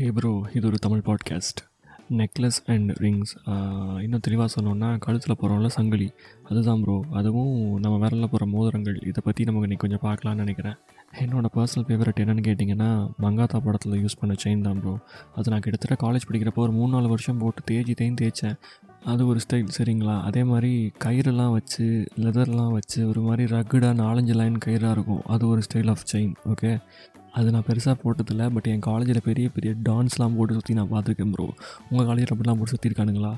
ஹே bro இது ஒரு Tamil podcast necklace and rings இன்னும் தெளிவாக சொன்னோன்னா கழுத்தில் போகிறோம்ல சங்கிலி. அதுதான் ப்ரோ அதுவும் நம்ம விரலில் போகிற மோதிரங்கள். இதை பற்றி நமக்கு இன்றைக்கி கொஞ்சம் பார்க்கலான்னு நினைக்கிறேன். என்னோடய பர்சனல் ஃபேவரட் என்னென்னு கேட்டிங்கன்னா மங்காத்தா படத்தில் யூஸ் பண்ண செயின் தான் ப்ரோ அது நான் கிட்டத்தட்ட காலேஜ் படிக்கிறப்போ ஒரு மூணு நாலு வருஷம் போட்டு தேய்ச்சி தேய்ந்து தேய்ச்சேன். அது ஒரு ஸ்டைல் சரிங்களா? அதே மாதிரி கயிறுலாம் வச்சு லெதர்லாம் வச்சு ஒரு மாதிரி ரகுடாக நாலஞ்சு லைன் கயிறாக இருக்கும். அது ஒரு ஸ்டைல் ஆஃப் செயின் ஓகே அது நான் பெருசாக போட்டதில்லை பட் என் காலேஜில் பெரிய பெரிய டான்ஸ்லாம் போட்டு சுற்றி நான் பார்த்துருக்கேன் ப்ரோ உங்கள் காலேஜில் அப்படிலாம் போட்டு சுற்றிருக்கானுங்களா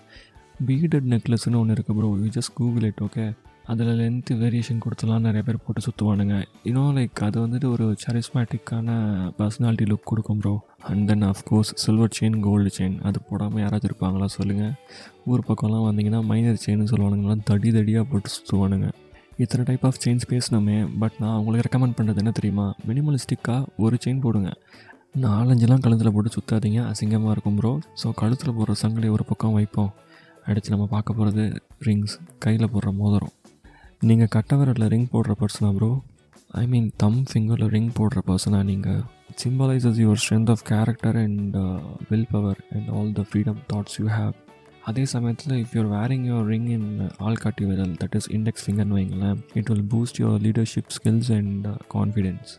பீடட் நெக்லஸ்னு ஒன்று இருக்குது bro you just Google it okay அதில் லென்த்து வேரியேஷன் கொடுத்தலாம் நிறைய பேர் போட்டு சுற்றுவானுங்க இன்னும் லைக் அது வந்துட்டு ஒரு சரிஸ்மேட்டிக்கான பர்சனாலிட்டி லுக் கொடுக்கும் bro and then of course silver chain gold chain அது போடாமல் யாராச்சும் இருப்பாங்களா சொல்லுங்கள் ஊர் பக்கம்லாம் வந்தீங்கன்னா மைனர் செயின்னு சொல்லுவானுங்களாம் தடி தடியாக போட்டு சுற்றுவானுங்க இத்தனை டைப் ஆஃப் செயின்ஸ் பேசினோமே பட் நான் உங்களுக்கு ரெக்கமெண்ட் பண்ணுறது என்ன தெரியுமா? மினிமலிஸ்டிக்காக ஒரு செயின் போடுங்க. நாலஞ்செலாம் கழுத்தில் போட்டு சுற்றாதீங்க அசிங்கமாக இருக்கும் ப்ரோ ஸோ கழுத்தில் போடுற சங்கிலி ஒரு பக்கம் வைப்போம். அடுத்து நம்ம பார்க்க போகிறது ரிங்ஸ் கையில் போடுற மோதிரம். நீங்கள் கட்டவரில் ரிங் போடுற பர்சனா bro I mean them ஃபிங்கரில் ring போடுற பர்சனா நீங்கள் symbolizes your strength of character and will power and all the freedom thoughts you have அதே சமயத்தில் if you're wearing your ring in all காட்டி விரல் தட் இஸ் இண்டெக்ஸ் ஃபிங்கர்னு வைங்களேன் it will boost your leadership skills and confidence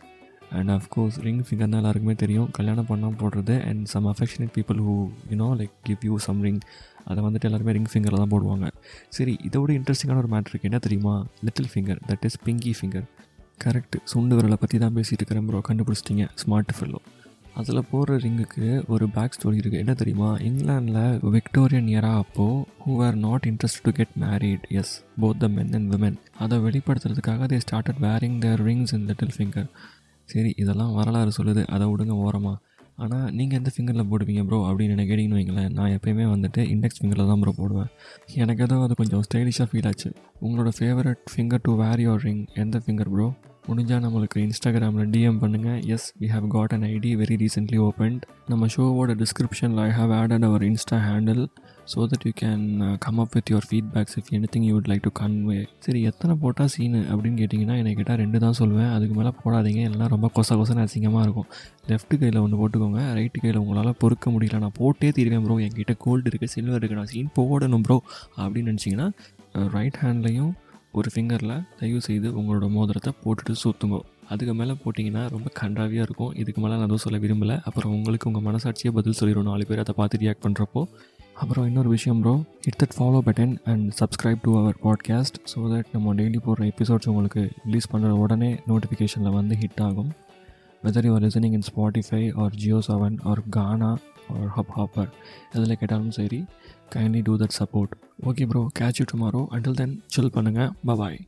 and of course ring ஃபிங்கர்னால் எல்லாருக்குமே தெரியும். கல்யாணம் பண்ணால் போடுறது and some affectionate people who you know like give you some ring அதை வந்துட்டு எல்லாருமே ரிங் ஃபிங்கரில் தான் போடுவாங்க. சரி இதோட இன்ட்ரெஸ்டிங்கான ஒரு மேட்ரு இருக்குது என்ன தெரியுமா? Little finger that is pinky finger correct சுண்டு விரலை பற்றி தான் பேசிகிட்டு இருக்கிறேன் ப்ரோ கண்டுபிடிச்சிட்டிங்க. ஸ்மார்ட் ஃபெல்லோ அதில் போடுற ரிங்குக்கு ஒரு பேக் ஸ்டோரி இருக்குது என்ன தெரியுமா? இங்கிலாண்டில் விக்டோரியன் இயரா அப்போது who are not interest to get married yes both the men and women அதை வெளிப்படுத்துறதுக்காக they started wearing their rings in little finger சரி இதெல்லாம் வரலாறு சொல்லுது. அதை விடுங்க ஓரமாக ஆனால் நீங்கள் எந்த ஃபிங்கரில் போடுவீங்க ப்ரோ அப்படின்னு எனக்கு கேட்டிங்கன்னு வைங்களேன். நான் எப்போயுமே வந்துட்டு இண்டெக்ஸ் ஃபிங்கரில் தான் ப்ரோ போடுவேன். எனக்கு ஏதோ அது கொஞ்சம் ஸ்டைலிஷாக ஃபீல் ஆச்சு. உங்களோட favourite finger to wear your ring எந்த ஃபிங்கர் ப்ரோ முடிஞ்சால் நம்மளுக்கு இன்ஸ்டாகிராமில் டிஎம் பண்ணுங்கள் yes we have got an ID very recently opened நம்ம ஷோவோட டிஸ்கிரிப்ஷனில் I have added our insta handle so that you can come up with your feedbacks if any thing you would like to convey சரி எத்தனை போட்டால் சீனு அப்படின்னு கேட்டிங்கன்னா என்னை கேட்டால் ரெண்டு தான் சொல்லுவேன். அதுக்கு மேலே போடாதீங்க. எல்லாம் ரொம்ப கொச கொசன்னு அசிங்கமாக இருக்கும். லெஃப்ட் கையில் ஒன்று போட்டுக்கோங்க. ரைட்டு கையில் உங்களால் பொறுக்க முடியல. நான் போட்டே தீருவேன் ப்ரோ என்கிட்ட கோல்டு இருக்குது சில்வர் இருக்குது நான் சீன் போடணும் ப்ரோ அப்படின்னு நினச்சிங்கன்னா ரைட் uh, ஹேண்ட்லேயும் ஒரு ஃபிங்கரில் தயவு செய்து உங்களோட மோதிரத்தை போட்டுட்டு சுற்றுங்கோ அதுக்கு மேலே போட்டிங்கன்னா ரொம்ப கண்டாவியாக இருக்கும். இதுக்கு மேலே நான் எதுவும் சொல்ல விரும்பலை. அப்புறம் உங்களுக்கு உங்கள் மனசாட்சியே பதில் சொல்லிடும் நாலு பேர் அதை பார்த்து ரியாக்ட் பண்ணுறப்போ அப்புறம் இன்னொரு விஷயம் bro it that follow button and subscribe to our podcast so that நம்ம டெய்லி போடுற எபிசோட்ஸ் உங்களுக்கு ரிலீஸ் பண்ணுற உடனே நோட்டிஃபிகேஷனில் வந்து ஹிட் ஆகும். Whether you're listening in Spotify or Jio Saavn or Gaana or Hubhopper எதில் கேட்டாலும் சரி kindly do that support okay bro catch you tomorrow until then chill பண்ணுங்கள் பாய்